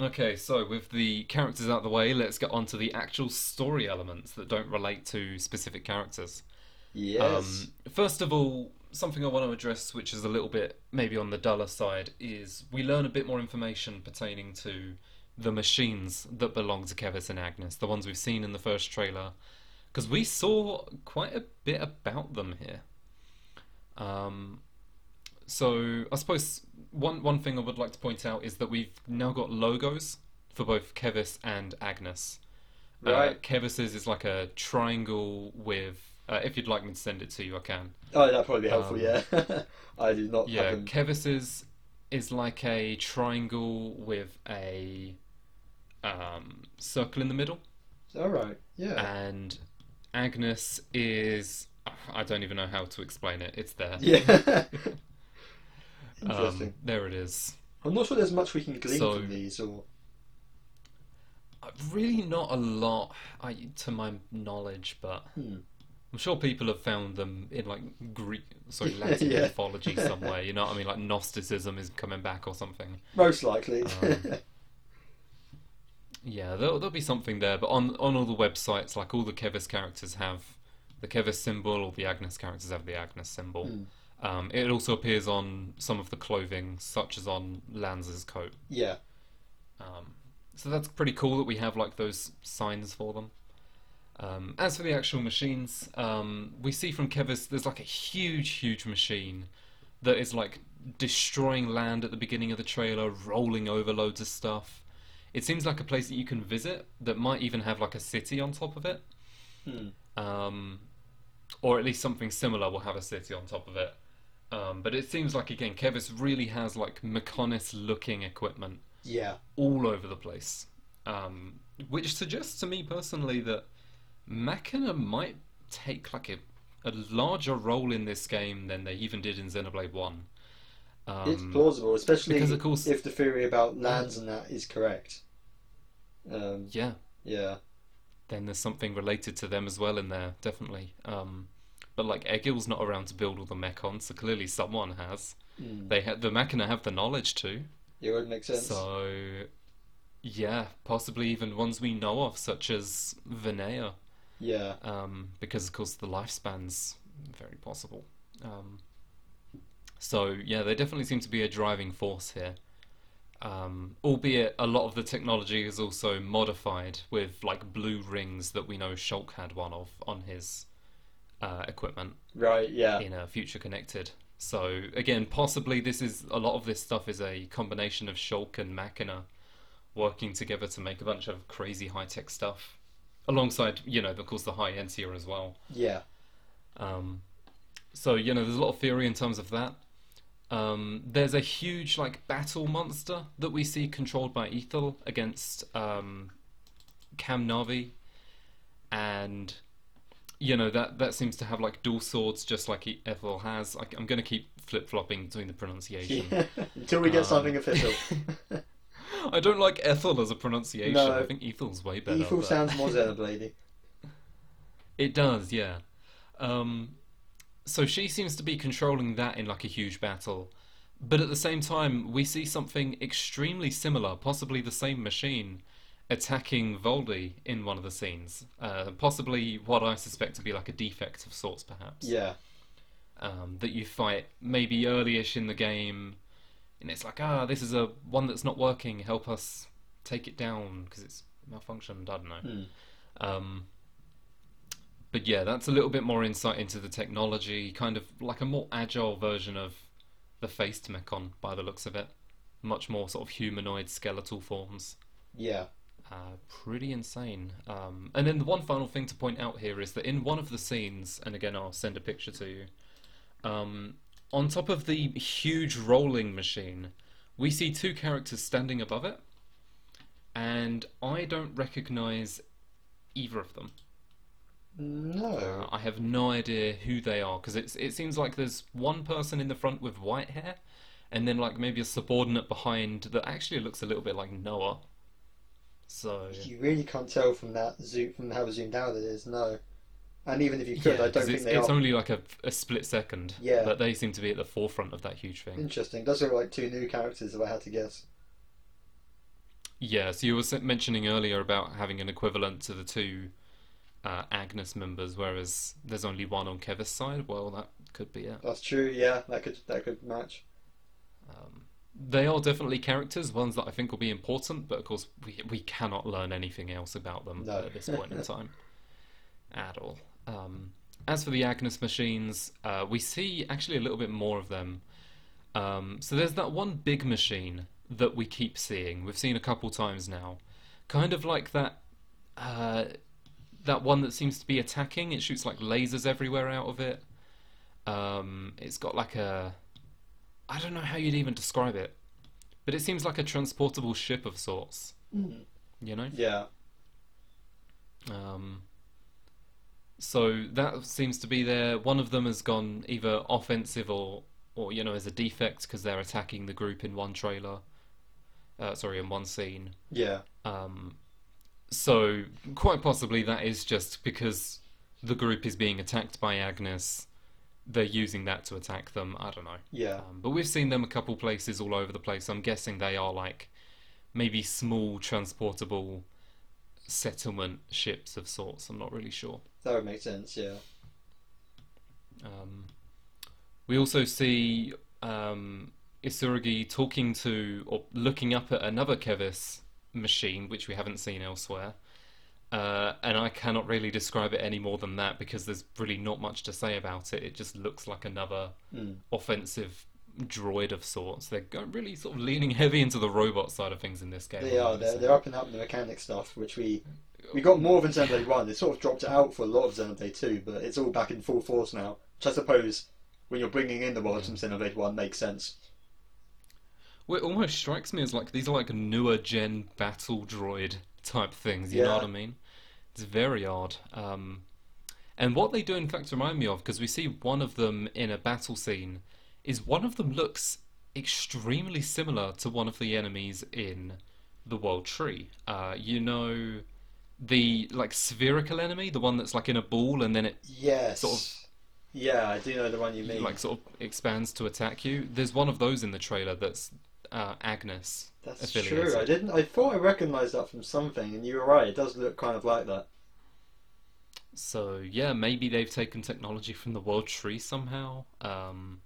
Okay, so with the characters out of the way, let's get on to the actual story elements that don't relate to specific characters. Yes. Um, first of all, something I want to address, which is a little bit maybe on the duller side, is we learn a bit more information pertaining to the machines that belong to Keves and Agnus, the ones we've seen in the first trailer, because we saw quite a bit about them here. Um, so I suppose one one thing I would like to point out is that we've now got logos for both Keves and Agnus. Uh, Right. Keves's is like a triangle with. Uh, if you'd like me to send it to you, I can. oh, that'd probably be helpful. um, yeah. I did not. Yeah, have them. Keves's is like a triangle with a um, circle in the middle, All right. Yeah. and Agnus is. I don't even know how to explain it. It's there. yeah. Um, there it is. I'm not sure there's much we can glean so- from these, or Uh, Really, not a lot, I, to my knowledge, but Hmm. I'm sure people have found them in like Greek, sorry, Latin Yeah. mythology somewhere. You know what I mean? Like Gnosticism is coming back or something. most likely. Um, Yeah, there'll, there'll be something there, but on on all the websites, like all the Keves characters have the Keves symbol, all the Agnus characters have the Agnus symbol. Hmm. Um, it also appears on some of the clothing, such as on Lanz's coat. yeah. Um, so that's pretty cool that we have like those signs for them. Um, as for the actual machines, um, we see from Keves there's like a huge, huge machine that is like destroying land at the beginning of the trailer, rolling over loads of stuff. It seems like a place that you can visit that might even have like a city on top of it, Hmm. um, or at least something similar will have a city on top of it. Um, but it seems like again, Keves really has like Mechonis-looking equipment Yeah. all over the place. Um, which suggests to me personally that Machina might take like a, a larger role in this game than they even did in Xenoblade One. Um, it's plausible, especially because, of course- if the theory about lands and that is correct. Um, yeah, yeah. then there's something related to them as well in there, definitely. Um, but like Egil's not around to build all the mechons, so clearly someone has. Hmm. They ha- the Machina have the knowledge too. It would make sense. So, yeah, possibly even ones we know of, such as Vinea. yeah. um, because of course the lifespan's very possible. Um, so yeah, they definitely seem to be a driving force here. Um, albeit a lot of the technology is also modified with like blue rings that we know Shulk had one of on his uh, equipment Right. Yeah. in a Future Connected. So again, possibly this is a lot of this stuff is a combination of Shulk and Machina working together to make a bunch of crazy high tech stuff, alongside you know of course the High Entia as well. Yeah. Um, so you know there's a lot of theory in terms of that. Um, there's a huge like battle monster that we see controlled by Ethel against um, Cammuravi, and you know that that seems to have like dual swords just like Ethel has. I, I'm going to keep flip flopping between the pronunciation. Until we get Um, something official. I don't like Ethel as a pronunciation. No. I think Ethel's way better. Evil but- sounds more Xenoblade. It does, yeah. Um, so she seems to be controlling that in like a huge battle, but at the same time, we see something extremely similar, possibly the same machine, attacking Voldy in one of the scenes. Uh, possibly what I suspect to be like a defect of sorts, perhaps. Yeah. Um, that you fight maybe early-ish in the game, and it's like, ah, this is a one that's not working. Help us take it down because it's malfunctioned. I don't know. Hmm. Um, but yeah, that's a little bit more insight into the technology, kind of like a more agile version of the Face Mechon by the looks of it. Much more sort of humanoid skeletal forms. Yeah. Uh, pretty insane. Um, and then the one final thing to point out here is that in one of the scenes, and again I'll send a picture to you, um, on top of the huge rolling machine, we see two characters standing above it, and I don't recognize either of them. No. Uh, I have no idea who they are because it's it seems like there's one person in the front with white hair, and then like maybe a subordinate behind that actually looks a little bit like Noah. So You really can't tell from that zoom from how zoomed out it is. No. And even if you could, yeah, I don't think it's, they it's are. only like a, a split second. Yeah. but they seem to be at the forefront of that huge thing. Interesting. Does look like two new characters if I had to guess. Yeah, so you were mentioning earlier about having an equivalent to the two uh, Agnus members, whereas there's only one on Keves' side. Well, that could be it. That's true. Yeah, that could that could match. Um, they are definitely characters, ones that I think will be important, but of course we we cannot learn anything else about them No. at this point in time at all. Um, as for the Agnus machines, uh, we see actually a little bit more of them. Um, so there's that one big machine that we keep seeing. We've seen a couple times now, kind of like that. Uh, that one that seems to be attacking. It shoots like lasers everywhere out of it. Um, it's got like a I don't know how you'd even describe it, but it seems like a transportable ship of sorts. You know. Yeah, Um, so that seems to be there. One of them has gone either offensive or, or you know, as a defect because they're attacking the group in one trailer. Uh, sorry, in one scene. yeah, Um, so quite possibly that is just because the group is being attacked by Agnus. They're using that to attack them. I don't know. yeah. Um, but we've seen them a couple places all over the place. I'm guessing they are like maybe small transportable settlement ships of sorts. I'm not really sure. That would make sense. Yeah, Um, we also see um, Isuragi talking to or looking up at another Keves machine, which we haven't seen elsewhere. Uh, and I cannot really describe it any more than that because there's really not much to say about it. It just looks like another Mm. offensive droid of sorts. They're really sort of leaning heavy into the robot side of things in this game. they are. They're, they're up and up in the mechanic stuff, which we we got more of in Xenoblade One. They sort of dropped it out for a lot of Xenoblade Two, but it's all back in full force now. Which I suppose, when you're bringing in the worlds from Xenoblade One, makes sense. Well, it almost strikes me as like these are like newer gen battle droid type things. You know what I mean? It's very odd. Um, and what they do, in fact, remind me of because we see one of them in a battle scene. Is one of them looks extremely similar to one of the enemies in the World Tree. Uh, you know, the like spherical enemy, the one that's like in a ball and then it Yes. Sort of- Yeah, I do know the one you mean. like sort of expands to attack you. There's one of those in the trailer that's uh, Agnus. That's true. I didn't. I thought I recognised that from something, and you were right. It does look kind of like that. So yeah, maybe they've taken technology from the World Tree somehow. Um,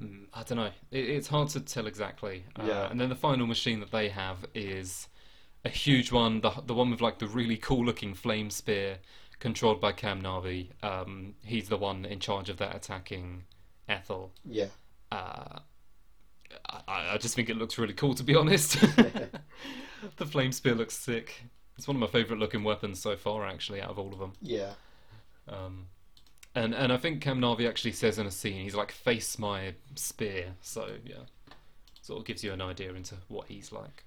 mm, I don't know. It, it's hard to tell exactly. Uh, Yeah. And then the final machine that they have is a huge one, the the one with like the really cool looking flame spear, controlled by Cammuravi. Um, he's the one in charge of that attacking Ethel. Yeah. Uh, I, I just think it looks really cool, to be honest. the flame spear looks sick. It's one of my favourite looking weapons so far, actually, out of all of them. Yeah. Um, and and I think Cammuravi actually says in a scene, he's like, "Face my spear." So yeah, sort of gives you an idea into what he's like.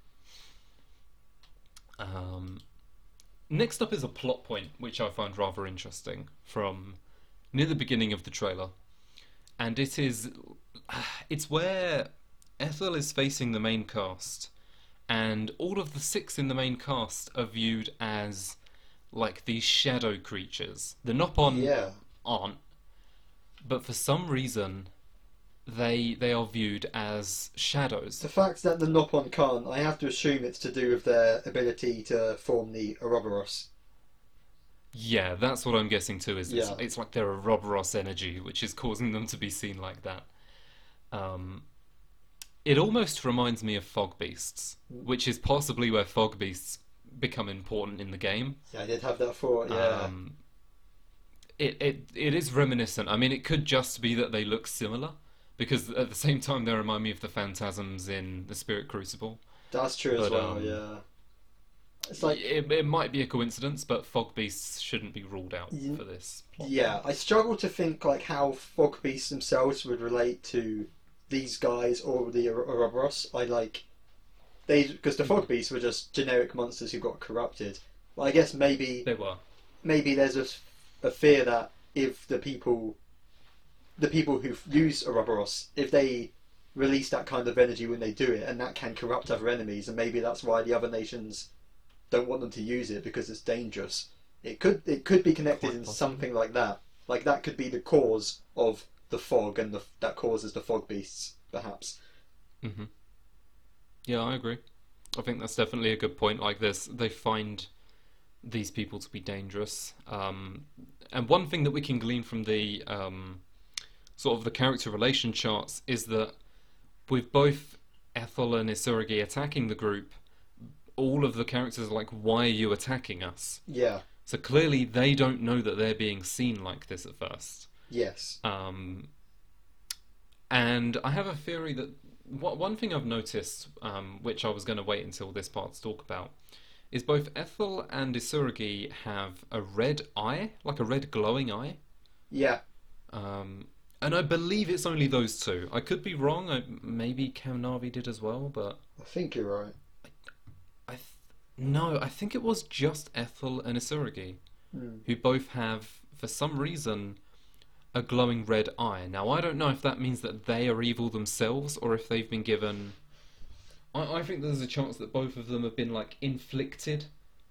Um, next up is a plot point which I find rather interesting from near the beginning of the trailer, and it is it's where Ethel is facing the main cast, and all of the six in the main cast are viewed as like these shadow creatures. The Nopon Yeah. aren't, but for some reason, they they are viewed as shadows. The fact that the Nopon can't, I have to assume it's to do with their ability to form the Ouroboros. Yeah, that's what I'm guessing too. Is it's, Yeah. it's like they're Ouroboros energy, which is causing them to be seen like that. Um, it almost reminds me of fog beasts, which is possibly where fog beasts become important in the game. Yeah, I did have that thought. Yeah. Um, it, it it is reminiscent. I mean, it could just be that they look similar, because at the same time they remind me of the phantasms in the Spirit Crucible. That's true as well. um, yeah. It's like it, it might be a coincidence, but fog beasts shouldn't be ruled out for this. plot. Yeah, I struggle to think like how fog beasts themselves would relate to these guys or the Ouro- Ouroboros. I like they because the fog beasts were just generic monsters who got corrupted. But I guess maybe they were. maybe there's a, a fear that if the people the people who use Ouroboros if they release that kind of energy when they do it and that can corrupt other enemies and maybe that's why the other nations don't want them to use it because it's dangerous it could it could be connected Quite in possibly. something like that like that could be the cause of the fog and the, that causes the fog beasts perhaps hmm Yeah, I agree. I think that's definitely a good point. Like this, they find these people to be dangerous. Um, and one thing that we can glean from the um, sort of the character relation charts is that with both Ethel and Isuragi attacking the group, all of the characters are like, "Why are you attacking us?" Yeah. So clearly, they don't know that they're being seen like this at first. Yes. Um, and I have a theory that what one thing I've noticed, um, which I was going to wait until this part to talk about, is both Ethel and Isuragi have a red eye, like a red glowing eye. Yeah. Um, and I believe it's only those two. I could be wrong. I, maybe Cammuravi did as well, but I think you're right. I th- no, I think it was just Ethel and Isuragi Hmm. who both have, for some reason, a glowing red eye. Now, I don't know if that means that they are evil themselves or if they've been given. I, I think there's a chance that both of them have been like inflicted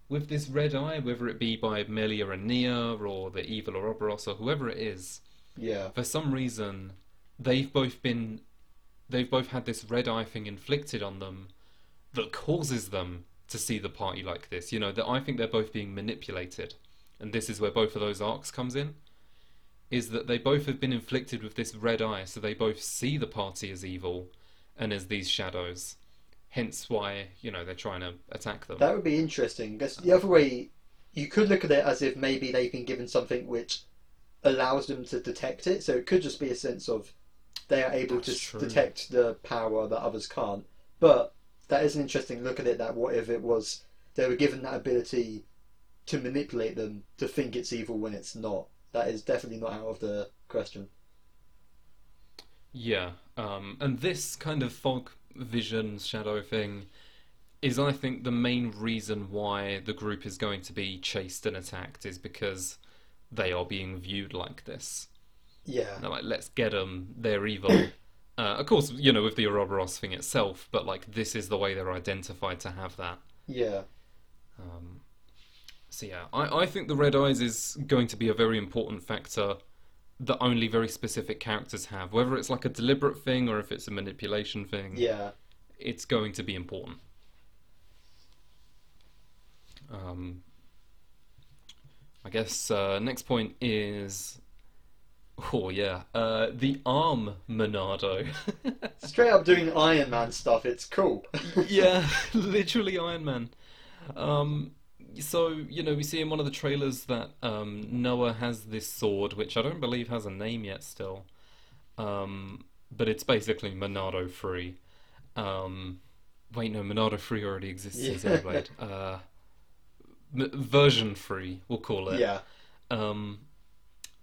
with this red eye, whether it be by Melia and Nia or the evil Ouroboros or whoever it is. Yeah. For some reason, they've both been. They've both had this red eye thing inflicted on them that causes them to see the party like this. You know, that I think they're both being manipulated. And this is where both of those arcs comes in. Is that they both have been inflicted with this red eye, so they both see the party as evil and as these shadows. Hence why, you know, they're trying to attack them. That would be interesting. Because the other way, you could look at it as if maybe they've been given something which allows them to detect it. So it could just be a sense of they are able That's to true. detect the power that others can't. But that is an interesting look at it. That what if it was they were given that ability to manipulate them to think it's evil when it's not. That is definitely not out of the question. Yeah, um, and this kind of fog vision shadow thing is, I think, the main reason why the group is going to be chased and attacked is because they are being viewed like this. Yeah. They're like, let's get them. They're evil. uh, of course, you know, with the Ouroboros thing itself, but like this is the way they're identified to have that. Yeah. Um, so yeah, I, I think the red eyes is going to be a very important factor that only very specific characters have. Whether it's like a deliberate thing or if it's a manipulation thing, Yeah. it's going to be important. Um, I guess uh, next point is, oh yeah, uh, the arm Monado. Straight up doing Iron Man stuff. It's cool. yeah, literally Iron Man. Um, so you know, we see in one of the trailers that um, Noah has this sword, which I don't believe has a name yet, still. Um, but it's basically Monado free. Um, wait, no, Monado free already exists Yeah. Xenoblade. Uh, m- version free, we'll call it yeah. um,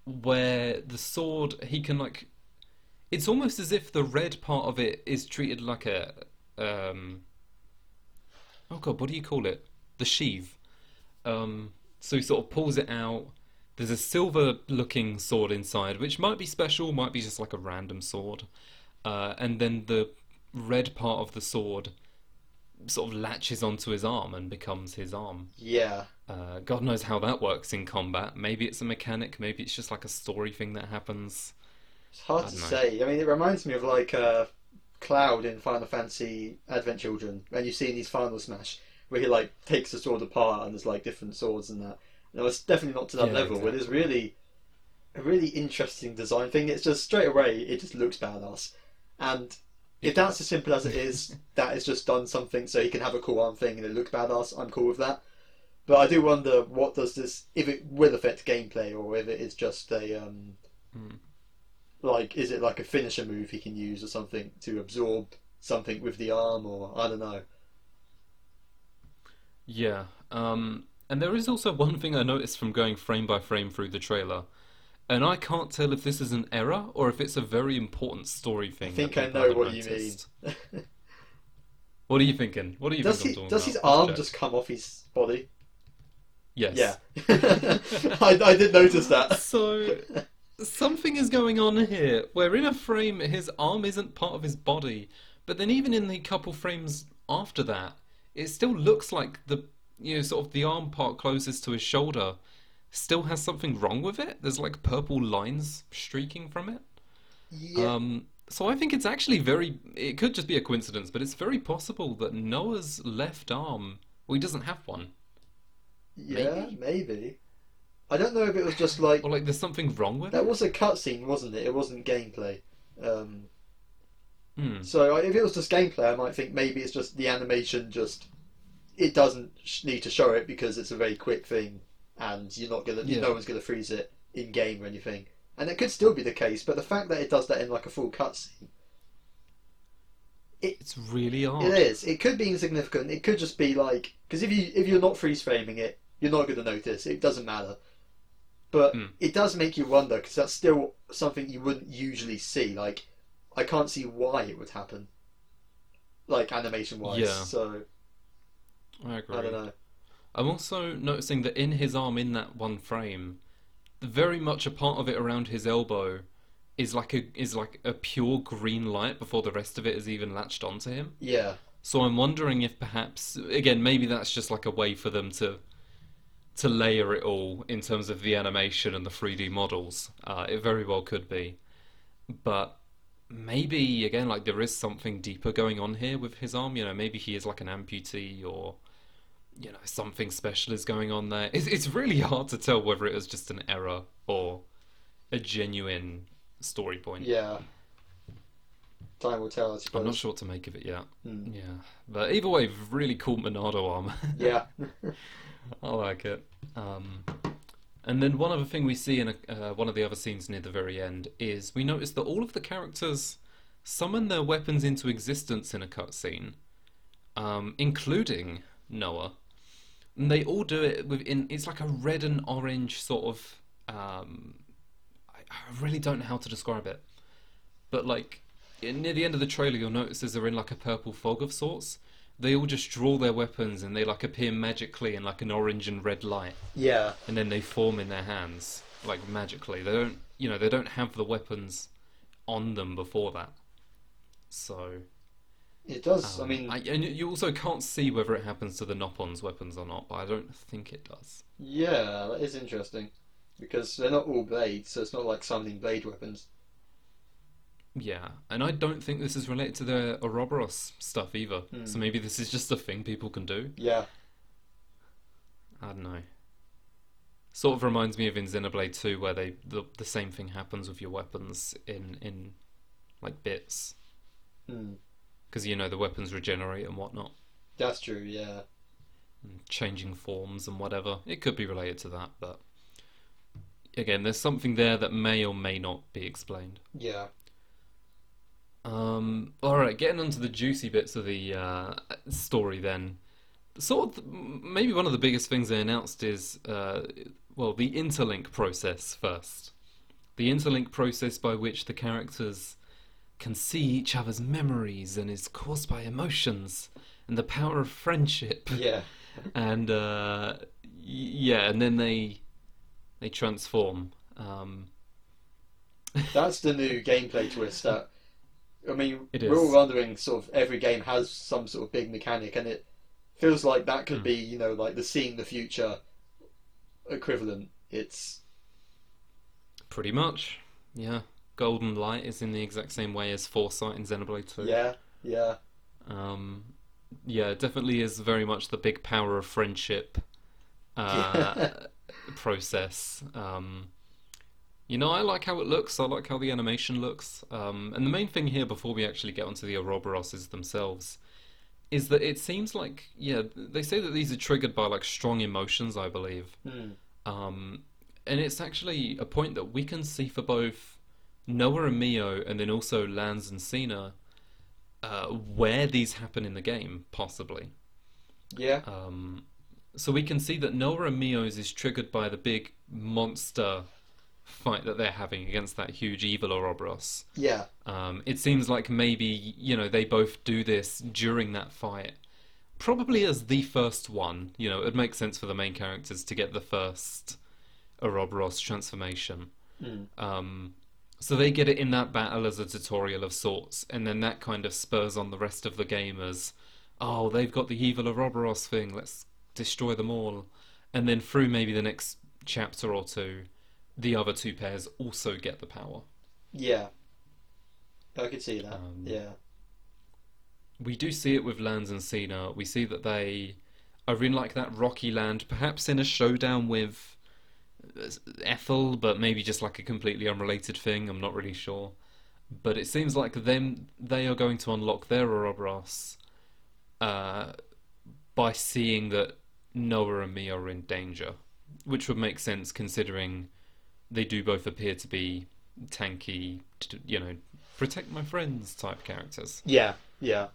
where the sword he can like it's almost as if the red part of it is treated like a um oh god what do you call it the sheath um so he sort of pulls it out there's a silver looking sword inside which might be special might be just like a random sword uh, and then the red part of the sword sort of latches onto his arm and becomes his arm Yeah. uh, God knows how that works in combat. Maybe it's a mechanic. Maybe it's just like a story thing that happens. It's hard to know. say. I mean, it reminds me of like uh, Cloud in Final Fantasy Advent Children, and you see in these Final Smash where he like takes the sword apart and there's like different swords and that. No, it's definitely not to that Yeah, level, but it's really a really interesting design thing. It's just straight away, it just looks badass, and if that's as simple as it is, that is just done something so he can have a cool arm thing and it looks badass. I'm cool with that. But I do wonder what does this if it will affect gameplay or if it is just a um, Hmm. like is it like a finisher move he can use or something to absorb something with the arm or I don't know. Yeah. Um, and there is also one thing I noticed from going frame by frame through the trailer. And I can't tell if this is an error or if it's a very important story thing. I think I know what you mean. What are you thinking? What are you does he, does about? his arm just come off his body? Yes. Yeah. I, I did notice that. So something is going on here where in a frame his arm isn't part of his body, but then even in the couple frames after that, it still looks like the you know sort of the arm part closest to his shoulder still has something wrong with it. There's like purple lines streaking from it. Yeah. Um, So I think it's actually very. It could just be a coincidence, but it's very possible that Noah's left arm. Well, he doesn't have one, Yeah, Maybe. maybe. I don't know if it was just like or like there's something wrong with that it. That was a cutscene, wasn't it? It wasn't gameplay. Um, Hmm. so if it was just gameplay, I might think maybe it's just the animation just it doesn't need to show it because it's a very quick thing, and you're not gonna Yeah. no one's gonna freeze it in game or anything. And it could still be the case, but the fact that it does that in like a full cutscene, It's really odd. it is. It could be insignificant. It could just be like because if you if you're not freeze framing it, you're not gonna notice. It doesn't matter. But Hmm. it does make you wonder because that's still something you wouldn't usually see. Like, I can't see why it would happen, like animation wise. Yeah. So I agree. I don't know. I'm also noticing that in his arm, in that one frame, very much a part of it around his elbow is like a is like a pure green light before the rest of it is even latched onto him. Yeah, So I'm wondering if perhaps again maybe that's just like a way for them to to layer it all in terms of the animation and the 3D models. Uh, it very well could be, but maybe again like there is something deeper going on here with his arm. You know, maybe he is like an amputee or you know something special is going on there. It's it's really hard to tell whether it was just an error or a genuine story point. yeah. Time will tell, I. I'm not sure what to make of it yet. Hmm. Yeah, but either way, really cool Monado arm Yeah, I like it. Um, and then one other thing we see in a, uh, one of the other scenes near the very end is we notice that all of the characters summon their weapons into existence in a cutscene, um, including Noah. And they all do it within. It's like a red and orange sort of. Um, I, I really don't know how to describe it, but like near the end of the trailer, you'll notice as they're in like a purple fog of sorts. They all just draw their weapons and they like appear magically in like an orange and red light, yeah, and then they form in their hands like magically. They don't, you know, they don't have the weapons on them before that. So it does. I um, mean, I, and you also can't see whether it happens to the Nopon's weapons or not, but I don't think it does. yeah, that is interesting because they're not all blades, so it's not like summoning blade weapons. Yeah, and I don't think this is related to the Ouroboros stuff either. Hmm. So maybe this is just a thing people can do. Yeah, I don't know. Sort of reminds me of in Xenoblade 2 where they the, the same thing happens with your weapons in in like bits Hmm. because you know the weapons regenerate and whatnot, that's true. Yeah, and changing forms and whatever. It could be related to that, but again, there's something there that may or may not be explained. yeah, Um, all right, getting onto the juicy bits of the uh, story then. Sort of, maybe one of the biggest things they announced is, uh, well, the interlink process first. The interlink process by which the characters can see each other's memories and is caused by emotions and the power of friendship. yeah, And uh, y- yeah, and then they they transform. Um, that's the new gameplay twist. That I mean, It we're is. all wondering. Sort of every game has some sort of big mechanic, and it feels like that could Hmm. be, you know, like the seeing the future equivalent. It's Pretty much, yeah. Golden Light is in the exact same way as Foresight in Xenoblade 2. yeah, yeah, Um, yeah, definitely is very much the big power of friendship uh, process. Um, you know, I like how it looks. I like how the animation looks. Um, and the main thing here, before we actually get onto the Ouroboroses themselves, is that it seems like, yeah, they say that these are triggered by like strong emotions, I believe. Hmm. Um, and it's actually a point that we can see for both Noah and Mio, and then also Lanz and Sena, uh, where these happen in the game, possibly. yeah, Um, so we can see that Noah and Mio's is triggered by the big monster fight that they're having against that huge evil Ouroboros. yeah, Um, it seems like maybe you know they both do this during that fight, probably as the first one. You know, it makes sense for the main characters to get the first Ouroboros transformation. Hmm. Um, so they get it in that battle as a tutorial of sorts, and then that kind of spurs on the rest of the game as, oh, they've got the evil Ouroboros thing. Let's destroy them all, and then through maybe the next chapter or two, the other two pairs also get the power. yeah. I could see that. Um, yeah. We do see it with Lanz and Sena. We see that they are in like that rocky land, perhaps in a showdown with uh, Ethel, but maybe just like a completely unrelated thing. I'm not really sure. But it seems like them they are going to unlock their Ouroboros uh, by seeing that Noah and Mio are in danger, which would make sense considering they do both appear to be tanky, you know, protect my friends type characters. Yeah. Yeah.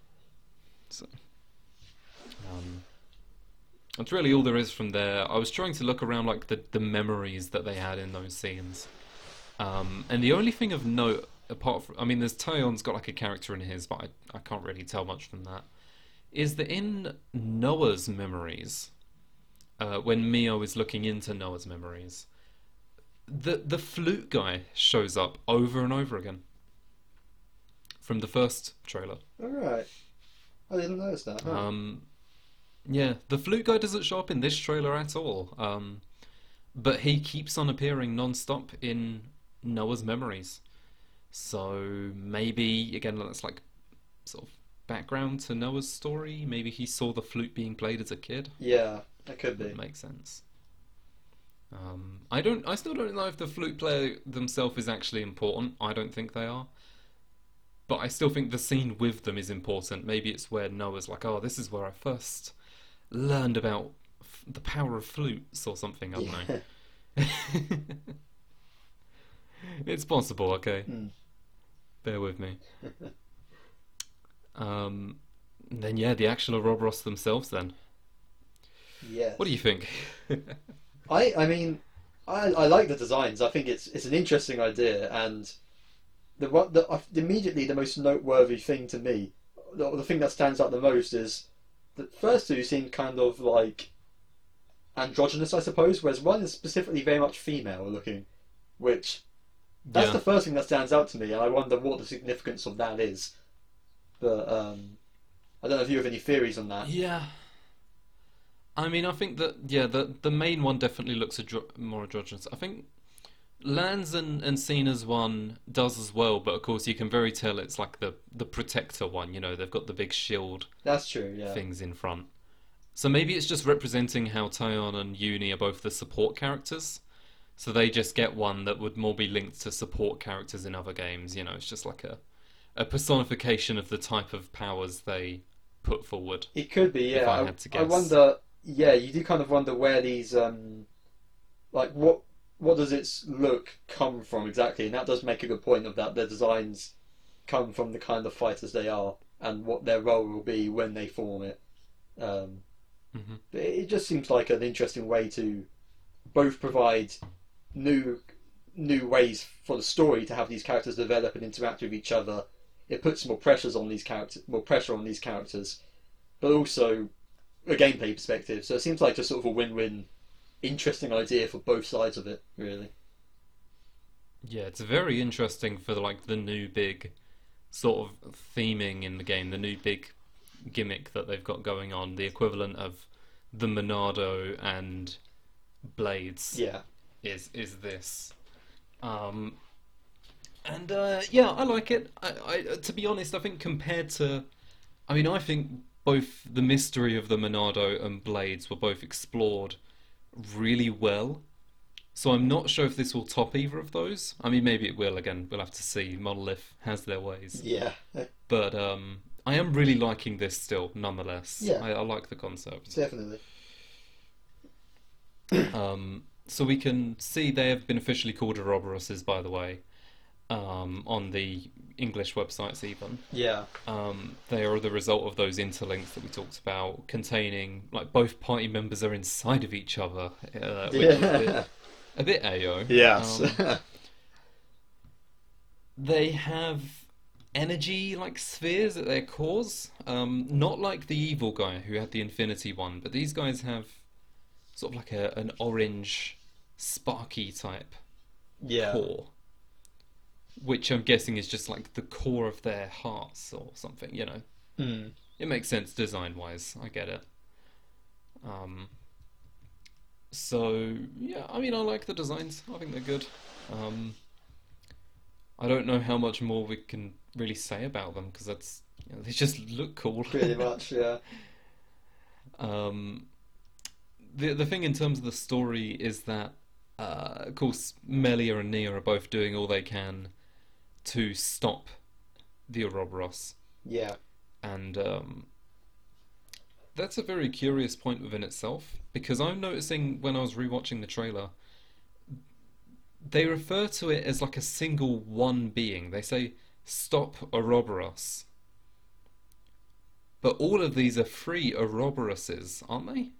Um, that's really all there is from there. I was trying to look around like the, the memories that they had in those scenes. Um, and the only thing of note, apart from, I mean, there's Taion's got like a character in his, but I, I can't really tell much from that, is that in Noah's memories, uh, when Mio is looking into Noah's memories, the, the flute guy shows up over and over again. From the first trailer. All right. I didn't notice that. huh. Um, yeah, the flute guy doesn't show up in this trailer at all. Um, but he keeps on appearing non-stop in Noah's memories. So maybe again that's like sort of background to Noah's story. Maybe he saw the flute being played as a kid. yeah, that could be. That makes sense. Um, I don't. I still don't know if the flute player themselves is actually important. I don't think they are. But I still think the scene with them is important. Maybe it's where Noah's like, "Oh, this is where I first learned about f- the power of flutes or something." I don't know. It's possible. Okay, Mm. bear with me. um, then yeah, the actual Ross themselves. Then, yeah. what do you think? I I mean, I I like the designs. I think it's it's an interesting idea, and the what the immediately the most noteworthy thing to me, the, the thing that stands out the most is the first two seem kind of like androgynous, I suppose, whereas one is specifically very much female looking, which that's Yeah. the first thing that stands out to me, and I wonder what the significance of that is. But um, I don't know if you have any theories on that. Yeah. I mean, I think that yeah, the the main one definitely looks adro- more androgynous. I think Lanz and and Sena's one does as well, but of course you can very tell it's like the the protector one. You know, they've got the big shield That's true. Yeah. things in front. So maybe it's just representing how Taion and Eunie are both the support characters. So they just get one that would more be linked to support characters in other games. You know, it's just like a a personification of the type of powers they put forward. It could be, yeah. I I, I wonder. Yeah, you do kind of wonder where these, um, like, what what does its look come from exactly? And that does make a good point of that. Their designs come from the kind of fighters they are, and what their role will be when they form it. Um, Mhm. it it just seems like an interesting way to both provide new new ways for the story to have these characters develop and interact with each other. It puts more pressures on these characters, more pressure on these characters, but also a gameplay perspective. So it seems like just sort of a win-win, interesting idea for both sides of it. Really, Yeah, it's very interesting for like the new big sort of theming in the game, the new big gimmick that they've got going on, the equivalent of the Monado and Blades yeah, is is this. Um and uh, yeah, I like it. I, I to be honest, I think compared to I mean, I think both the mystery of the Monado and Blades were both explored really well. So I'm not sure if this will top either of those. I mean, maybe it will. Again, we'll have to see. Monolith has their ways, yeah, but um, I am really liking this still, nonetheless. Yeah. I, I like the concept. definitely. Um, so we can see they have been officially called Ouroboroses, by the way, um, on the English websites even. Yeah, Um, they are the result of those interlinks that we talked about, containing like both party members are inside of each other, uh, which is a bit, a bit AO. yes, Um, they have energy like spheres at their cores, um, not like the evil guy who had the infinity one, but these guys have sort of like a, an orange, sparky type yeah, core, which I'm guessing is just like the core of their hearts or something. You know, Mm. it makes sense design wise. I get it. Um. So yeah, I mean, I like the designs. I think they're good. Um. I don't know how much more we can really say about them because that's you know, they just look cool. Pretty much, yeah. Um, the the thing in terms of the story is that, uh, of course, Melia and Nia are both doing all they can to stop the Ouroboros, Yeah. and um, that's a very curious point within itself because I'm noticing when I was rewatching the trailer, they refer to it as like a single one being. They say stop Ouroboros. But all of these are free Ouroboroses, aren't they?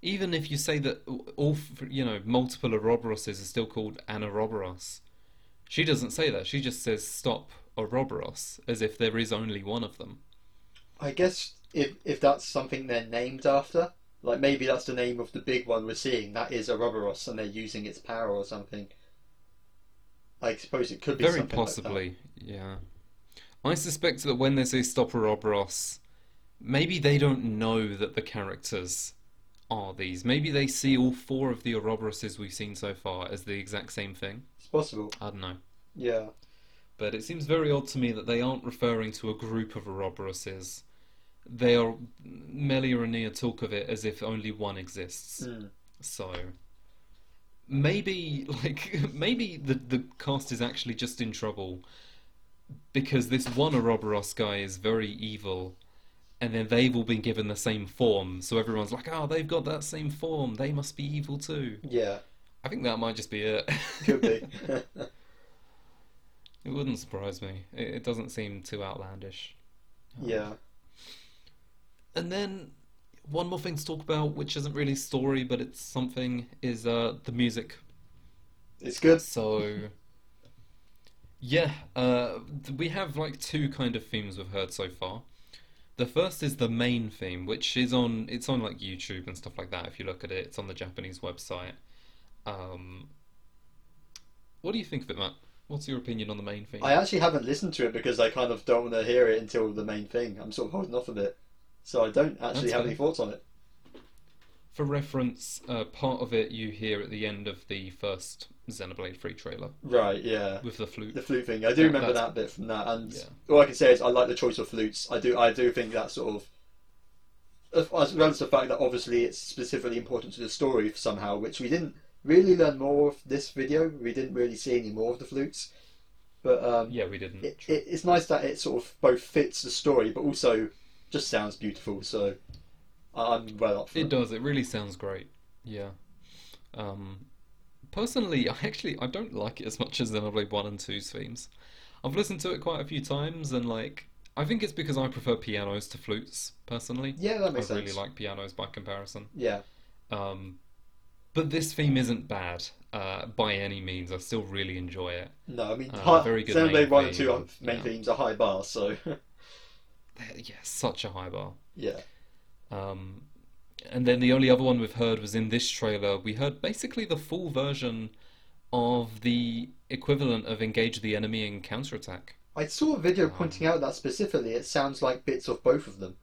Even if you say that all, you know, multiple Ouroboroses are still called an Ouroboros, she doesn't say that. She just says stop Ouroboros, as if there is only one of them. I guess if if that's something they're named after, like maybe that's the name of the big one we're seeing. That is Ouroboros, and they're using its power or something. I suppose it could be Very something like possibly, yeah. I suspect that when they say stop Ouroboros, maybe they don't know that the characters are these. Maybe they see all four of the Ouroboroses we've seen so far as the exact same thing. Possible. I don't know. Yeah. But it seems very odd to me that they aren't referring to a group of Ouroboroses. They are. Melia and Nia talk of it as if only one exists. Hmm. So maybe like maybe the the cast is actually just in trouble because this one Ouroboros guy is very evil and then they've all been given the same form so everyone's like oh they've got that same form they must be evil too Yeah. I think that might just be it Could be. it wouldn't surprise me it, it doesn't seem too outlandish yeah. And then one more thing to talk about, which isn't really story, but it's something, is uh, the music. It's good. So, yeah, uh, we have like two kind of themes we've heard so far. The first is the main theme, which is on it's on like YouTube and stuff like that. If you look at it, it's on the Japanese website. Um, what do you think of it, Matt? What's your opinion on the main thing? I actually haven't listened to it because I kind of don't want to hear it until the main thing. I'm sort of holding off a bit, so I don't actually That's have any thoughts on it. For reference, uh, part of it you hear at the end of the first Xenoblade 3 trailer Right? Yeah. with the flute. The flute thing. I do That- remember that's- that bit from that, and Yeah. all I can say is I like the choice of flutes. I do. I do think that sort of, as as well as the fact that obviously it's specifically important to the story somehow, which we didn't really learn more of this video. We didn't really see any more of the flutes, but um, Yeah, we didn't. it, it, it's nice that it sort of both fits the story, but also just sounds beautiful. So I'm well up for It it. does. It really sounds great. Yeah. Um, personally, I actually I don't like it as much as the Xenoblade One and 2's themes. I've listened to it quite a few times, and like I think it's because I prefer pianos to flutes personally. Yeah, that makes sense. I really like pianos by comparison. Yeah, Um, but this theme isn't bad uh, by any means. I still really enjoy it. no, I mean, Uh, high, very good Xenoblade One and Two main yeah. themes are high bar, so Yeah, such a high bar. yeah, Um, and then the only other one we've heard was in this trailer. We heard basically the full version of the equivalent of engage the enemy and counterattack. I saw a video pointing out that specifically it sounds like bits of both of them.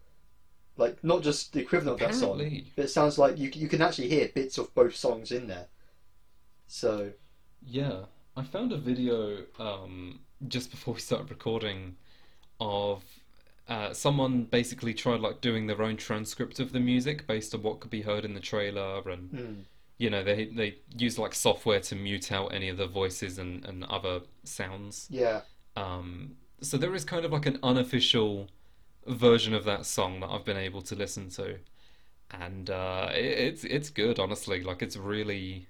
Like, not just the equivalent of that song, but it sounds like you, you can actually hear bits of both songs in there. So, yeah. I found a video um, just before we started recording of uh, someone basically tried like doing their own transcript of the music based on what could be heard in the trailer and hmm, you know they they use like software to mute out any of the voices and, and other sounds yeah, Um, so there is kind of like an unofficial version of that song that I've been able to listen to, and uh, it, it's it's good. Honestly, like it's really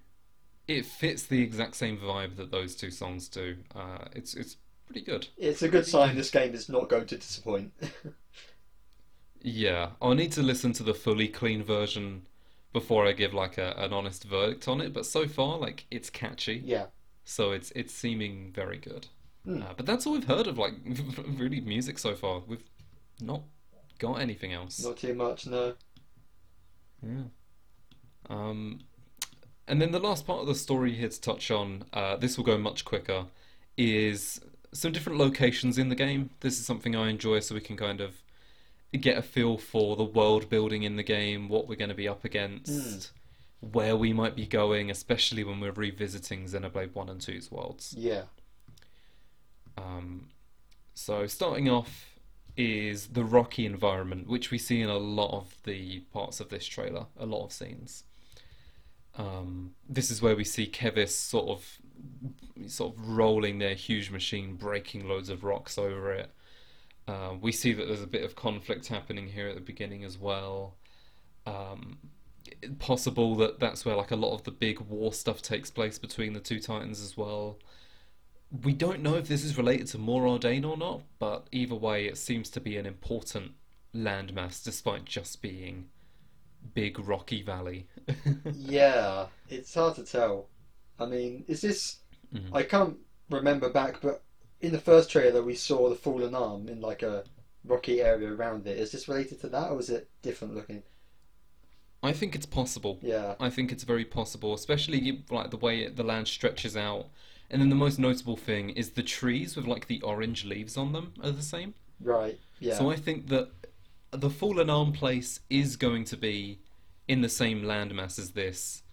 it fits the exact same vibe that those two songs do. Uh, it's it's pretty good. it's a good sign this game is not going to disappoint. Yeah, I'll need to listen to the fully clean version before I give like a, an honest verdict on it. But so far, like it's catchy, yeah, so it's it's seeming very good. Hmm. Uh, but that's all we've heard of like really music so far. We've not got anything else. not too much, no. Yeah. Um, and then the last part of the story here to touch on, uh, this will go much quicker, is some different locations in the game. This is something I enjoy, so we can kind of get a feel for the world building in the game, what we're going to be up against, where we might be going, especially when we're revisiting Xenoblade One and 2's worlds. Yeah, Um, so starting off is the rocky environment, which we see in a lot of the parts of this trailer, a lot of scenes. Um, this is where we see Keves sort of sort of rolling their huge machine, breaking loads of rocks over it. Uh, we see that there's a bit of conflict happening here at the beginning as well. Um, possible that that's where like a lot of the big war stuff takes place between the two titans as well. We don't know if this is related to Mor or not, but either way, it seems to be an important landmass, despite just being big rocky valley. yeah, it's hard to tell. I mean, is this? Mhm. I can't remember back, but in the first trailer we saw the fallen arm in like a rocky area around it. Is this related to that, or is it different looking? I think it's possible. Yeah, I think it's very possible, especially like the way it, the land stretches out. And then the most notable thing is the trees with like the orange leaves on them are the same. right. Yeah, So I think that the fallen arm place is going to be in the same landmass as this,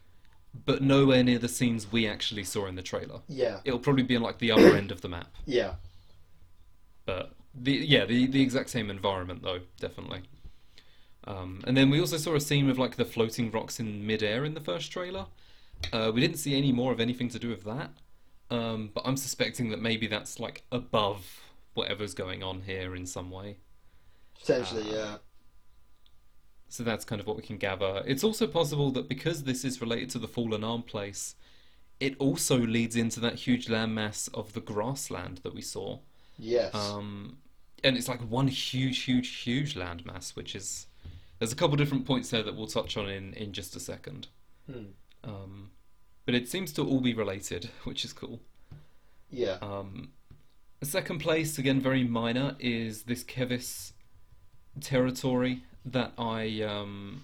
but nowhere near the scenes we actually saw in the trailer. yeah, It'll probably be in like the other end of the map. yeah, But the yeah, the the exact same environment though, definitely. Um, and then we also saw a scene with like the floating rocks in midair in the first trailer. Uh, we didn't see any more of anything to do with that, um, but I'm suspecting that maybe that's like above whatever's going on here in some way. potentially. Ah. yeah, So that's kind of what we can gather. It's also possible that because this is related to the Fallen Arm place, it also leads into that huge landmass of the grassland that we saw. yes, Um, and it's like one huge, huge, huge landmass, which is. There's a couple different points there that we'll touch on in, in just a second. Hmm. Um, but it seems to all be related, which is cool. yeah, Um, the second place, again, very minor, is this Keves territory that I um,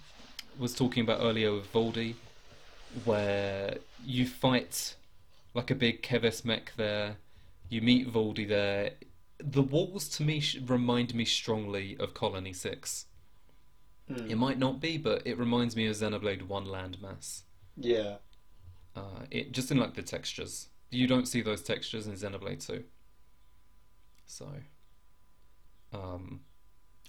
was talking about earlier with Voldy, where you fight like a big Keves mech there. You meet Voldy there. The walls to me remind me strongly of Colony 6. Hmm. It might not be, but it reminds me of Xenoblade 1 landmass. yeah, Uh, it just in like the textures. You don't see those textures in Xenoblade 2. So, um,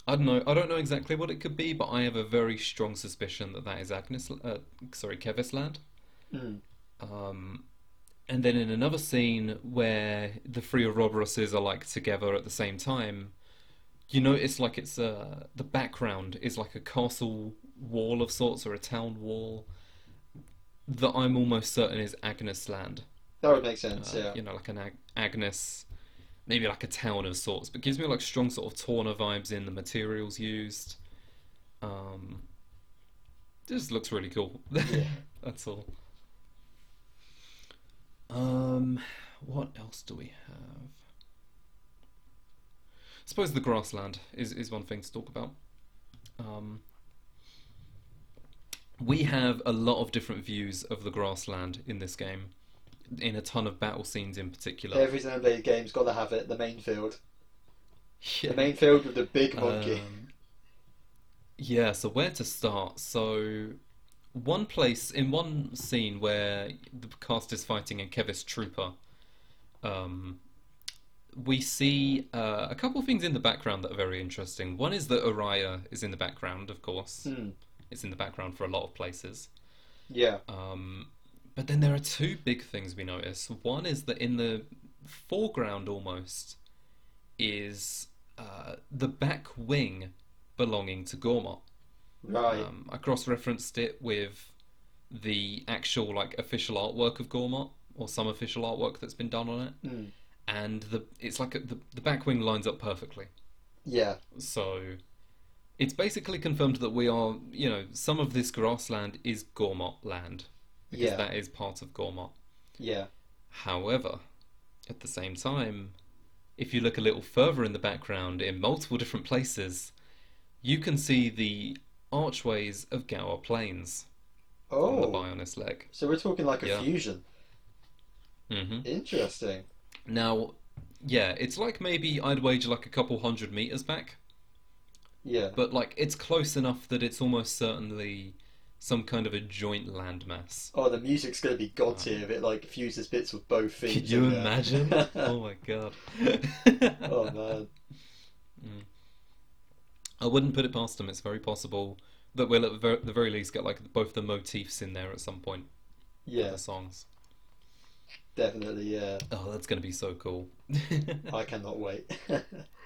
I don't know. I don't know exactly what it could be, but I have a very strong suspicion that that is Agnus. Uh, sorry, Keves Land. Hmm. Um, and then in another scene where the three Ouroboroses are like together at the same time, you notice like it's uh the background is like a castle wall of sorts or a town wall that I'm almost certain is Agnus Land. that would make sense. Uh, yeah, You know, like an Ag- Agnus, maybe like a town of sorts, but gives me like strong sort of Torna vibes in the materials used. Um, just looks really cool. Yeah. That's all. Um, what else do we have? I suppose the grassland is, is one thing to talk about. Um, we have a lot of different views of the grassland in this game, in a ton of battle scenes in particular. Every Xenoblade game's got to have it. The main field, Yeah. the main field with the big monkey. Um, yeah, so where to start? So, one place in one scene where the cast is fighting a Keves trooper, um, we see uh, a couple of things in the background that are very interesting. One is that Uraya is in the background, of course. Hmm. It's in the background for a lot of places. Yeah, Um, but then there are two big things we notice. One is that in the foreground almost is uh, the back wing belonging to Gormott. right. Um, I cross-referenced it with the actual like official artwork of Gormott or some official artwork that's been done on it, Hmm. and the it's like a, the the back wing lines up perfectly. Yeah, So it's basically confirmed that we are, you know, some of this grassland is Gormott land because Yeah. that is part of Gormott. yeah, However, at the same time, if you look a little further in the background in multiple different places, you can see the archways of Gaur Plains on the Oh, Bionis leg. so we're talking like a Yeah. fusion. hmm Interesting. Now, yeah, it's like maybe I'd wager like a couple hundred meters back, Yeah, but like it's close enough that it's almost certainly some kind of a joint landmass. Oh, the music's going to be god um, tier if it like fuses bits of both themes. Could you imagine? oh my god. oh man. Mm. I wouldn't put it past them. It's very possible that we'll at ver- the very least get like both the motifs in there at some point. Yeah, The songs. definitely. Yeah, Oh, that's going to be so cool. I cannot wait.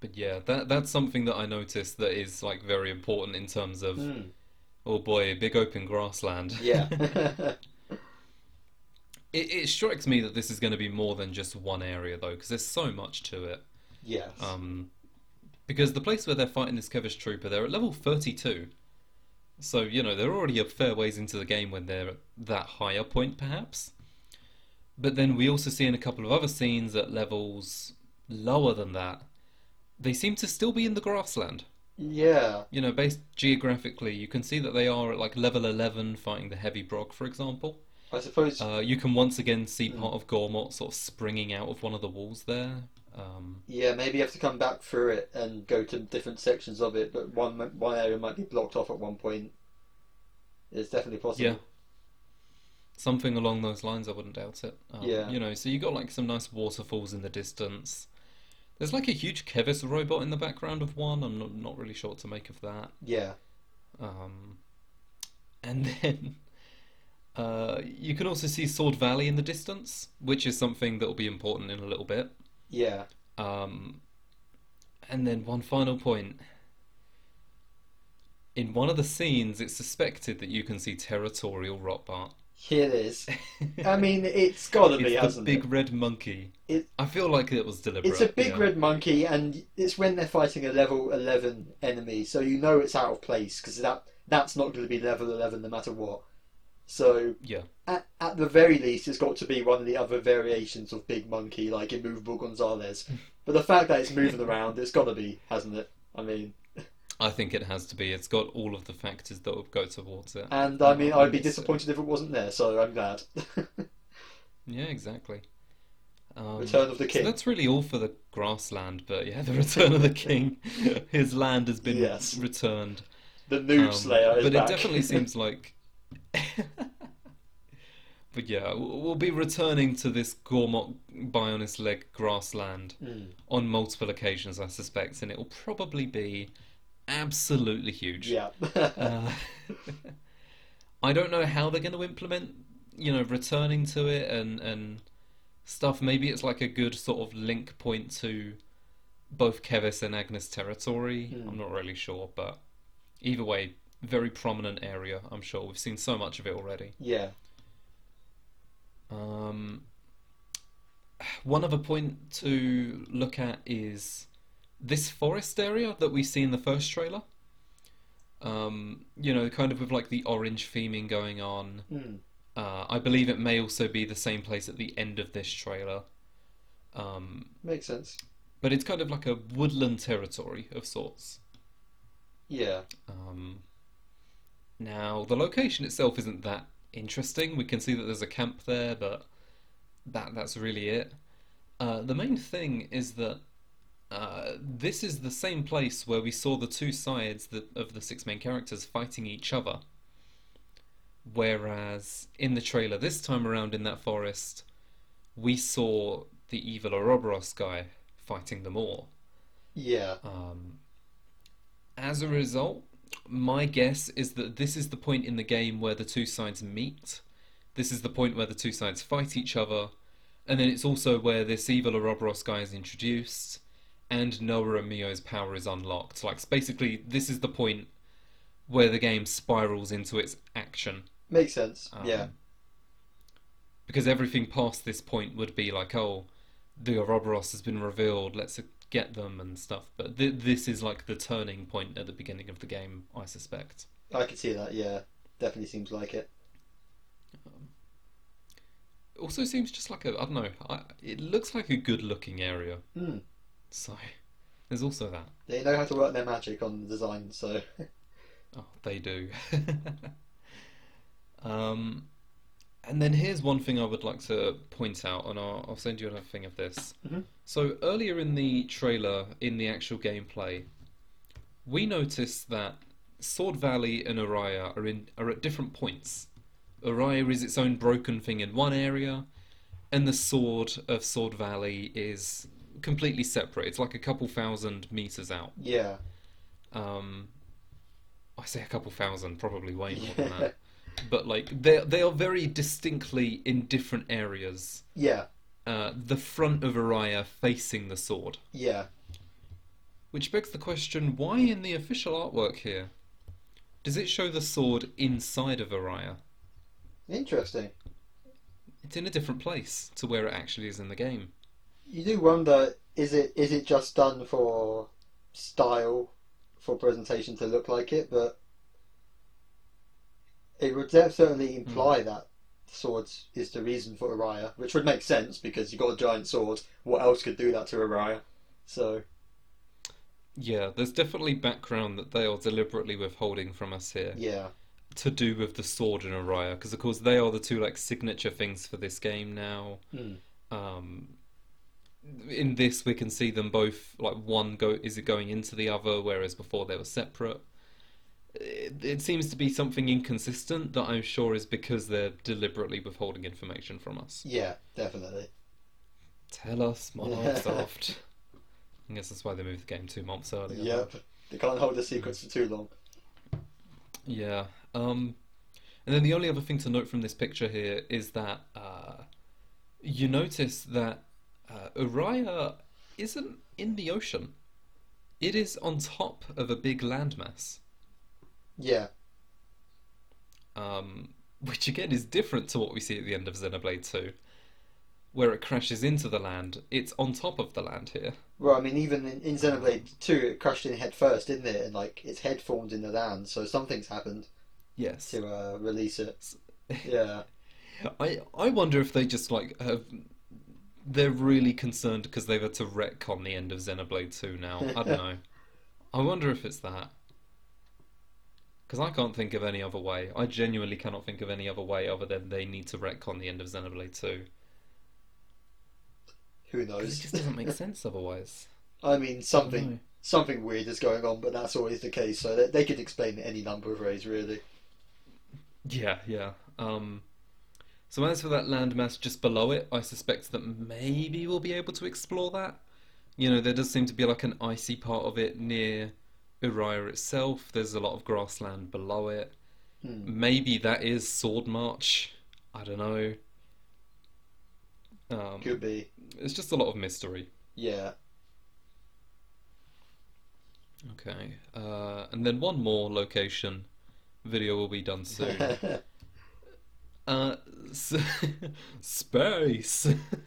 But yeah, that that's something that I noticed that is like very important in terms of Hmm, oh boy, big open grassland. Yeah. It, it strikes me that this is going to be more than just one area though, because there's so much to it. yes. Um, because the place where they're fighting this Keves trooper, they're at level 32. So, you know, they're already a fair ways into the game when they're at that higher point, perhaps. But then we also see in a couple of other scenes at levels lower than that, they seem to still be in the grassland. yeah. You know, based geographically, you can see that they are at like level 11 fighting the Heavy Brog, for example. I suppose. Uh, you can once again see Mm. part of Gormott sort of springing out of one of the walls there. Um, yeah, maybe you have to come back through it and go to different sections of it, but one one area might be blocked off at one point. It's definitely possible. Yeah. Something along those lines, I wouldn't doubt it. Um, Yeah. You know, so you got like some nice waterfalls in the distance. There's like a huge Keves robot in the background of one. I'm not, not really sure what to make of that. Yeah. Um, and then uh, you can also see Sword Valley in the distance, which is something that will be important in a little bit. Yeah. Um, and then one final point. In one of the scenes, it's suspected that you can see territorial Rotbart. Here it is. I mean, it's got to it's be, the hasn't big it? red monkey. It- I feel like it was deliberate. It's a big yeah. red monkey, and it's when they're fighting a level 11 enemy, so you know it's out of place, because that, that's not going to be level 11 no matter what. So, Yeah, at, at the very least, it's got to be one of the other variations of Big Monkey, like Immovable Gonzalez. but the fact that it's moving around, it's got to be, hasn't it? I mean, I think it has to be. It's got all of the factors that would go towards it. and I mean, I'd be So- disappointed if it wasn't there, so I'm glad. Yeah, exactly. Um, Return of the So King. that's really all for the grassland, but yeah, the return of the king. His land has been Yes. returned. The Noob Um, Slayer is but back. it definitely seems like. but yeah, we'll be returning to this Gormott Bionis leg grassland Mm, on multiple occasions, I suspect, and it will probably be absolutely huge. yeah. Uh, I don't know how they're going to implement, you know, returning to it and and stuff. Maybe it's like a good sort of link point to both Keves and Agnus territory. Hmm. I'm not really sure, but either way, very prominent area. I'm sure we've seen so much of it already. yeah. Um, one other point to look at is this forest area that we see in the first trailer. Um, you know, kind of with like the orange theming going on. Mm, Uh, I believe it may also be the same place at the end of this trailer. Um, makes sense. but it's kind of like a woodland territory of sorts. Yeah. Um, now, the location itself isn't that interesting. We can see that there's a camp there, but that that's really it. Uh, the main thing is that uh, this is the same place where we saw the two sides that, of the six main characters fighting each other. Whereas in the trailer this time around in that forest, we saw the evil Ouroboros guy fighting them all. Yeah. Um, as a result, my guess is that this is the point in the game where the two sides meet. This is the point where the two sides fight each other, and then it's also where this evil Ouroboros guy is introduced, and Noah and Mio's power is unlocked. Like, basically, this is the point where the game spirals into its action. Makes sense. Um, yeah. Because everything past this point would be like, oh, the Ouroboros has been revealed, let's get them and stuff. But th- this is like the turning point at the beginning of the game, I suspect. I could see that. Yeah. Definitely seems like it. It also seems just like a, I don't know, I, it looks like a good looking area. Mm. So, there's also that. They know how to work their magic on the design, so. Oh, they do. um, and then here's one thing I would like to point out, and I'll, I'll send you another thing of this. Mhm. So earlier in the trailer, in the actual gameplay, we noticed that Sword Valley and Uraya are in are at different points. Uraya is its own broken thing in one area, and the sword of Sword Valley is completely separate. It's like a couple thousand meters out. Yeah. Um, I say a couple thousand, probably way more than that. But like they they are very distinctly in different areas. Yeah. Uh, the front of Uraya facing the sword, Yeah. which begs the question: Why in the official artwork here does it show the sword inside of Uraya? Interesting. It's in a different place to where it actually is in the game. You do wonder is it is it just done for style for presentation to look like it, but it would certainly imply that swords is the reason for Uraya, which would make sense because you got a giant sword. What else could do that to Uraya? So Yeah, there's definitely background that they are deliberately withholding from us here. yeah, to do with the sword and Uraya, because of course they are the two like signature things for this game now. Hmm. Um, in this, we can see them both like one go is it going into the other, whereas before they were separate. It, it seems to be something inconsistent that I'm sure is because they're deliberately withholding information from us. yeah, definitely. Tell us, Microsoft. I guess that's why they moved the game two months earlier. Yep, they can't hold the secrets for too long. Yeah. Um, and then the only other thing to note from this picture here is that uh, you notice that uh, Uraya isn't in the ocean. It is on top of a big landmass, Yeah, um, which again is different to what we see at the end of Xenoblade 2, where it crashes into the land. It's on top of the land here. Well, I mean, even in, in Xenoblade 2, it crashed in head first, didn't it? And, like, its head formed in the land, so something's happened Yes. to uh, release it. Yeah. I I wonder if they just like have they're really concerned because they've had to retcon the end of Xenoblade 2 now. I don't know. I wonder if it's that. Because I can't think of any other way. I genuinely cannot think of any other way other than they need to retcon the end of Xenoblade 2. Who knows? it just doesn't make sense otherwise. I mean, something I something weird is going on, but that's always the case, so they, they could explain any number of ways, really. Yeah, yeah. Um, so as for that landmass just below it, I suspect that maybe we'll be able to explore that. You know, there does seem to be like an icy part of it near Uraya itself. There's a lot of grassland below it. Hmm. Maybe that is Sword March. I don't know. Um, Could be. it's just a lot of mystery. Yeah. Okay. Uh, and then one more location. Video will be done soon. Uh, s- space.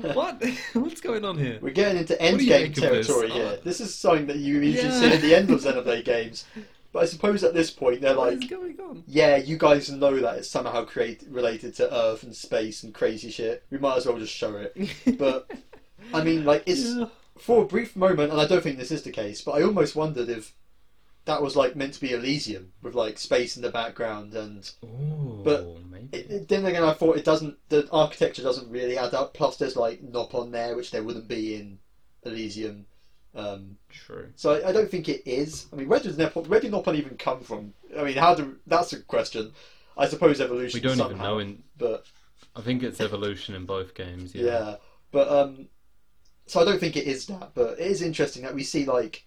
what? What's going on here? We're getting into you endgame make this? territory Uh, here. This is something that you usually Yeah. see at the end of Xenoblade games. But I suppose at this point they're What like, going on? yeah, you guys know that it's somehow create, related to Earth and space and crazy shit. We might as well just show it. But, I mean, like, it's Yeah. for a brief moment, and I don't think this is the case, but I almost wondered if that was like meant to be Elysium with like space in the background and Ooh, But it, it- then again I thought it doesn't the architecture doesn't really add up plus there's like Nop on there which there wouldn't be in Elysium um, True. so I, I don't think it is I mean where does Nop where did Nopon even come from I mean how do that's a question I suppose evolution We don't somehow, even know. In but I think it's evolution in both games. Yeah. yeah. but um, so I don't think it is that, but it is interesting that we see like,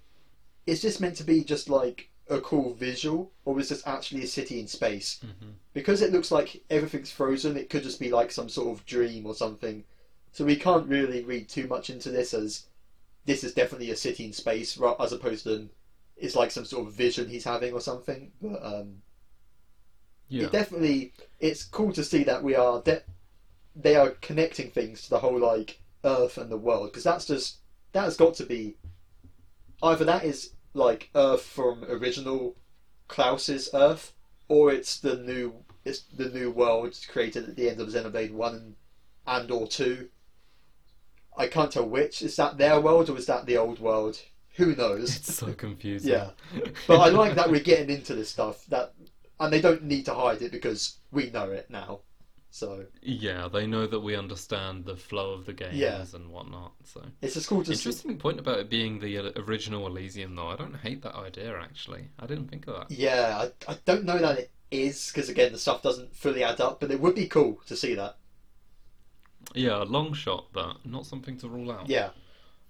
is this meant to be just like a cool visual, or is this actually a city in space? Mhm. Because it looks like everything's frozen, it could just be like some sort of dream or something. So we can't really read too much into this as this is definitely a city in space, as opposed to it's like some sort of vision he's having or something. But um, Yeah. it definitely it's cool to see that we are de- they are connecting things to the whole like earth and the world because that's just that's got to be either that is like earth from original klaus's earth or it's the new it's the new world created at the end of xenoblade 1 and, and or 2 i can't tell which is that their world or is that the old world who knows It's so confusing. Yeah. but I like that we're getting into this stuff that, and they don't need to hide it because we know it now. So Yeah, they know that we understand the flow of the games Yeah. and whatnot. So it's just cool to see. interesting point about it being the uh, original Elysium, though. I don't hate that idea actually. I didn't think of that. Yeah, I, I don't know that it is because again the stuff doesn't fully add up, but it would be cool to see that. Yeah, a long shot, but not something to rule out. Yeah,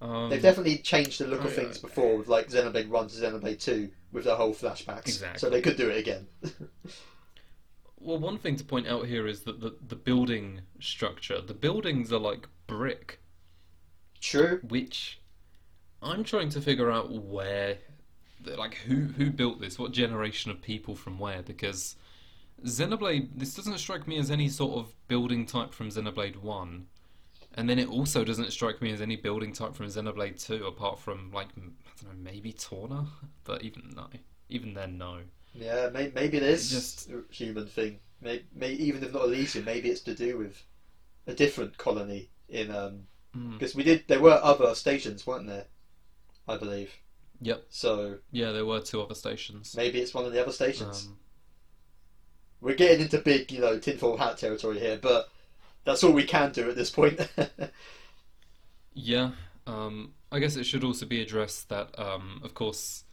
um, they've definitely changed the look of oh, things yeah. before with like Xenoblade One to Xenoblade Two with the whole flashbacks. Exactly. So they could do it again. Well, one thing to point out here is that the the building structure, the buildings are like brick, True. which I'm trying to figure out where, like who who built this, what generation of people from where, because Xenoblade this doesn't strike me as any sort of building type from Xenoblade One, and then it also doesn't strike me as any building type from Xenoblade Two, apart from like I don't know maybe Torna, but even no, even then no. Yeah, may, maybe it is Just- a human thing. May, may, even if not Elysium, maybe it's to do with a different colony in um Mm. because we did there were other stations, weren't there? I believe. Yep. So Yeah, there were two other stations. maybe it's one of the other stations. Um, We're getting into big, you know, tinfoil hat territory here, but that's all we can do at this point. Yeah, um, I guess it should also be addressed that, um, of course,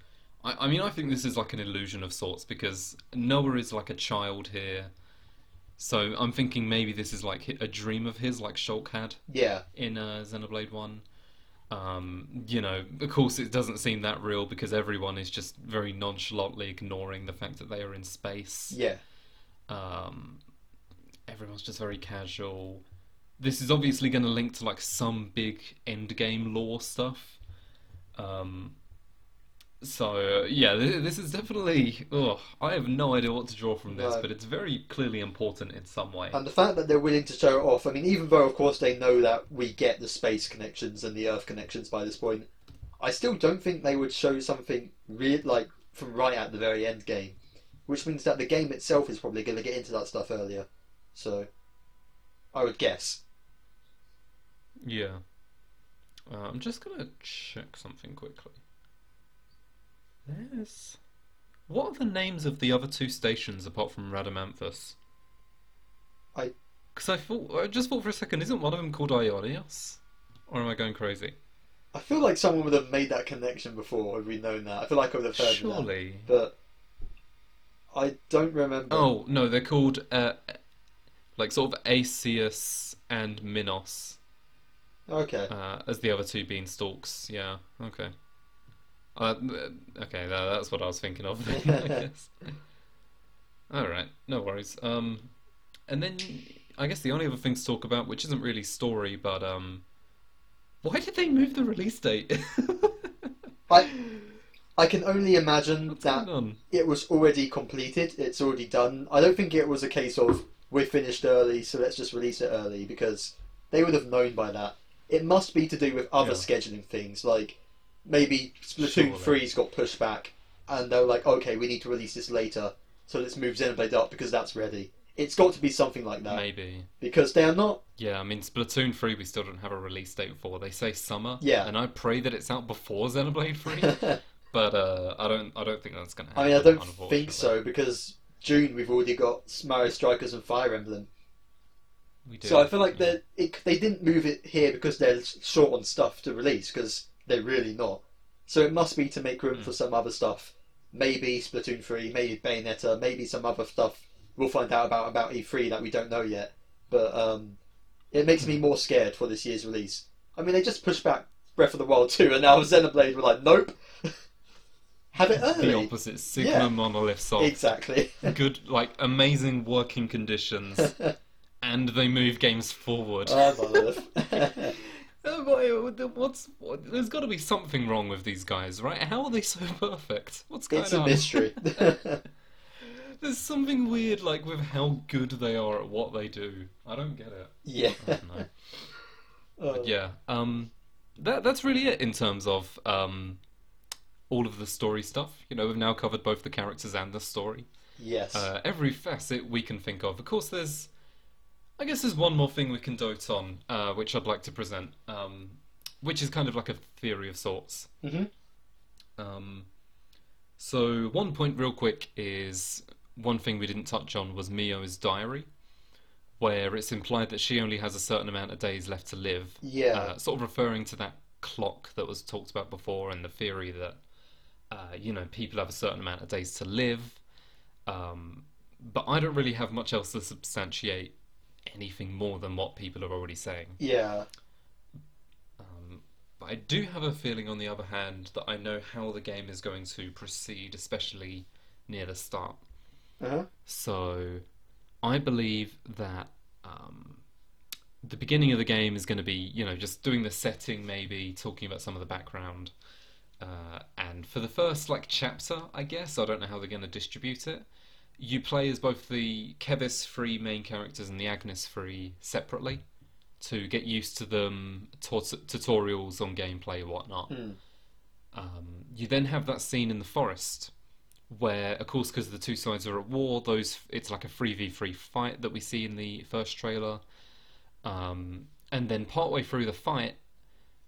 I, I mean, I think this is like an illusion of sorts because Noah is like a child here. So I'm thinking maybe this is like a dream of his, like Shulk had yeah, in uh, Xenoblade 1. Um, you know, of course, it doesn't seem that real because everyone is just very nonchalantly ignoring the fact that they are in space. yeah, Um, everyone's just very casual. This is obviously going to link to like some big end game lore stuff. Um, so yeah, this is definitely. Ugh, I have no idea what to draw from this, No. but it's very clearly important in some way. and the fact that they're willing to show it off. I mean, even though of course they know that we get the space connections and the Earth connections by this point, I still don't think they would show something real like from right at the very end game, which means that the game itself is probably going to get into that stuff earlier. So, I would guess. Yeah. Uh, I'm just gonna check something quickly. There's. What are the names of the other two stations apart from Rhadamanthus? I- Because I thought, I just thought for a second, isn't one of them called Aionios? Or am I going crazy? I feel like someone would have made that connection before had we known that. I feel like I would have heard of that. Surely. but I don't remember. Oh no, they're called uh, like sort of Aeacus and Minos okay. uh, as the other two beanstalks. Yeah. Okay. Uh, okay, tha- that's what I was thinking of. I guess. All right, no worries. Um, and then I guess the only other thing to talk about, which isn't really story, but um, why did they move the release date? I I can only imagine What's that it was already completed. It's already done. I don't think it was a case of we're finished early, so let's just release it early because they would have known by that. It must be to do with other Yeah. scheduling things, like maybe Splatoon Surely. 3's got pushed back, and they're like, okay, we need to release this later, so let's move Xenoblade up because that's ready. It's got to be something like that Maybe. because they are not. Yeah, I mean Splatoon 3 we still don't have a release date for. They say summer. Yeah. And I pray that it's out before Xenoblade 3. but uh, I don't I don't think that's gonna happen. I mean, I don't think so because June we've already got Mario Strikers and Fire Emblem. We do. So I feel like yeah. they it, they didn't move it here because they're short on stuff to release because they're really not. So it must be to make room Hmm. for some other stuff. Maybe Splatoon three, maybe Bayonetta, maybe some other stuff we'll find out about about E3 that we don't know yet. But um, it makes Hmm. me more scared for this year's release. I mean, they just pushed back Breath of the Wild 2, and now Xenoblade were like, nope, have it early. the opposite. Sigma Yeah. monolith soft. Exactly. Good, like amazing working conditions, and they move games forward. Ah, monolith. Uh, why- What's what, there's got to be something wrong with these guys, right? How are they so perfect? What's going on? it's a on? mystery. There's something weird, like with how good they are at what they do. I don't get it. yeah. I don't know. Oh. But yeah, um, that that's really it in terms of um, all of the story stuff. You know, we've now covered both the characters and the story. Yes. Uh, every facet we can think of. Of course, there's. I guess there's one more thing we can dote on, uh, which I'd like to present, um, which is kind of like a theory of sorts. Mhm. Um, so one point, real quick, is one thing we didn't touch on was Mio's diary. where it's implied that she only has a certain amount of days left to live. Yeah. Uh, sort of referring to that clock that was talked about before and the theory that, uh, you know, people have a certain amount of days to live. Um, but I don't really have much else to substantiate anything more than what people are already saying. Yeah. Um, but I do have a feeling, on the other hand, that I know how the game is going to proceed, especially near the start. Uh-huh. So I believe that um, the beginning of the game is going to be, you know, just doing the setting, maybe talking about some of the background. Uh, and for the first like chapter, I guess I don't know how they're going to distribute it. You play as both the Keves free main characters and the Agnus free separately to get used to them, tut- tutorials on gameplay and whatnot. Hmm. Um, you then have that scene in the forest where, of course, because the two sides are at war, those it's like a three v three fight that we see in the first trailer. Um, and then partway through the fight,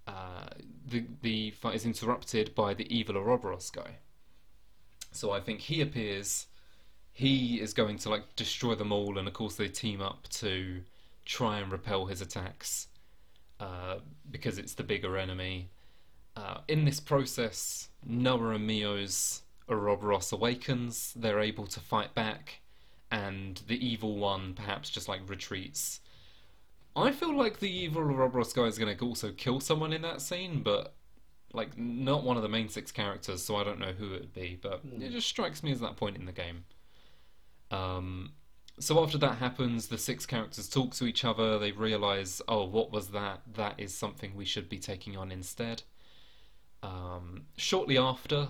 uh, the the fight is interrupted by the evil Ouroboros guy. So I think he appears. He is going to like destroy them all, and of course they team up to try and repel his attacks uh, because it's the bigger enemy. Uh, in this process, Noah and Mio's Ouroboros awakens. They're able to fight back, and the evil one perhaps just like retreats. I feel like the evil Ouroboros guy is going to also kill someone in that scene, but like not one of the main six characters, so I don't know who it would be. But it just strikes me as that point in the game. Um, so after that happens, the six characters talk to each other. They realize, oh, what was that? That is something we should be taking on instead. Um, shortly after,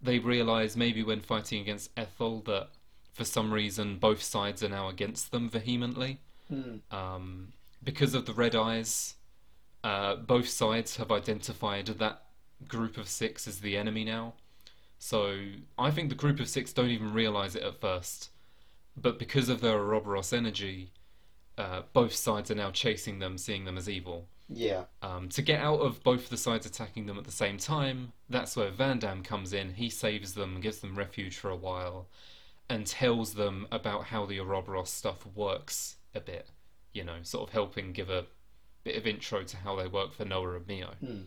they realize maybe when fighting against Ethel that for some reason both sides are now against them vehemently. Hmm. Um, because of the red eyes, uh, both sides have identified that group of six as the enemy now. So I think the group of six don't even realize it at first. But because of the Ouroboros energy, uh, both sides are now chasing them, seeing them as evil. Yeah. Um, to get out of both the sides attacking them at the same time, that's where Vandham comes in. He saves them, gives them refuge for a while, and tells them about how the Ouroboros stuff works a bit. You know, sort of helping give a bit of intro to how they work for Noah and Mio. Hmm.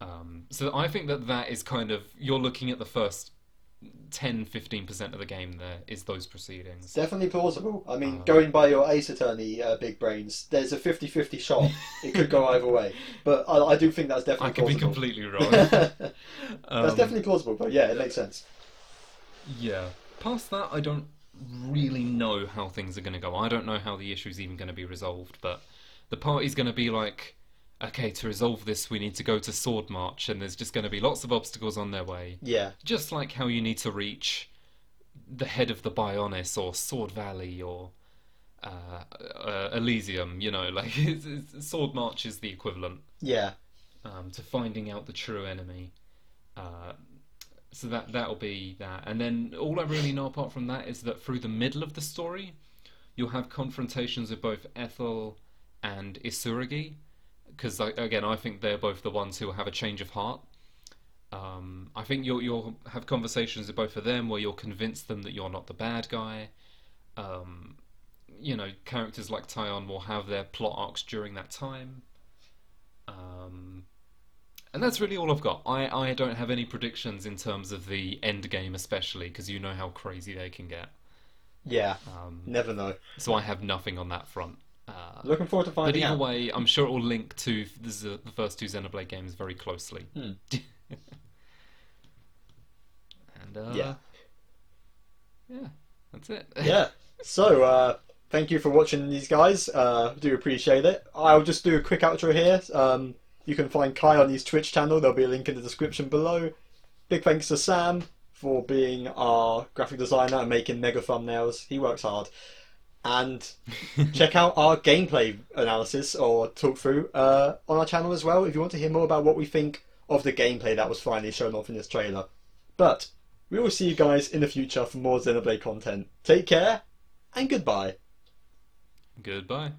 Um, so I think that that is kind of you're looking at the first 10 15% of the game there is those proceedings. Definitely plausible. I mean, Um, going by your Ace Attorney uh, big brains, there's a 50-50 shot. it could go either way. But I, I do think that's definitely I could be plausible. completely wrong. that's Um, definitely plausible, but yeah, it makes sense. Yeah. Past that, I don't really know how things are going to go. I don't know how the issue's even going to be resolved, but the party's going to be like, okay, to resolve this, we need to go to Sword March, and there's just going to be lots of obstacles on their way. Yeah. Just like how you need to reach the head of the Bionis or Sword Valley or uh, uh, Elysium, you know, like it's, it's, Sword March is the equivalent Yeah. um, to finding out the true enemy. Uh, so that that'll be that, and then all I really know apart from that is that through the middle of the story, you'll have confrontations with both Ethel and Isuragi, because again, I think they're both the ones who will have a change of heart. Um, I think you'll you'll have conversations with both of them where you'll convince them that you're not the bad guy. Um, you know, characters like Taion will have their plot arcs during that time. Um, and that's really all I've got. I, I don't have any predictions in terms of the end game, especially because you know how crazy they can get. Yeah. Um, Never know. so I have nothing on that front. Uh, Looking forward to finding but either out. way, I'm sure it will link to the, the first two Xenoblade games very closely. Hmm. and uh, Yeah. yeah, that's it. yeah. So, uh, thank you for watching these guys. Uh, do appreciate it. I'll just do a quick outro here. Um, you can find Kai on his Twitch channel. There'll be a link in the description below. Big thanks to Sam for being our graphic designer and making mega thumbnails. He works hard. And check out our gameplay analysis or talk through uh, on our channel as well if you want to hear more about what we think of the gameplay that was finally shown off in this trailer. But we will see you guys in the future for more Xenoblade content. Take care and goodbye. Goodbye.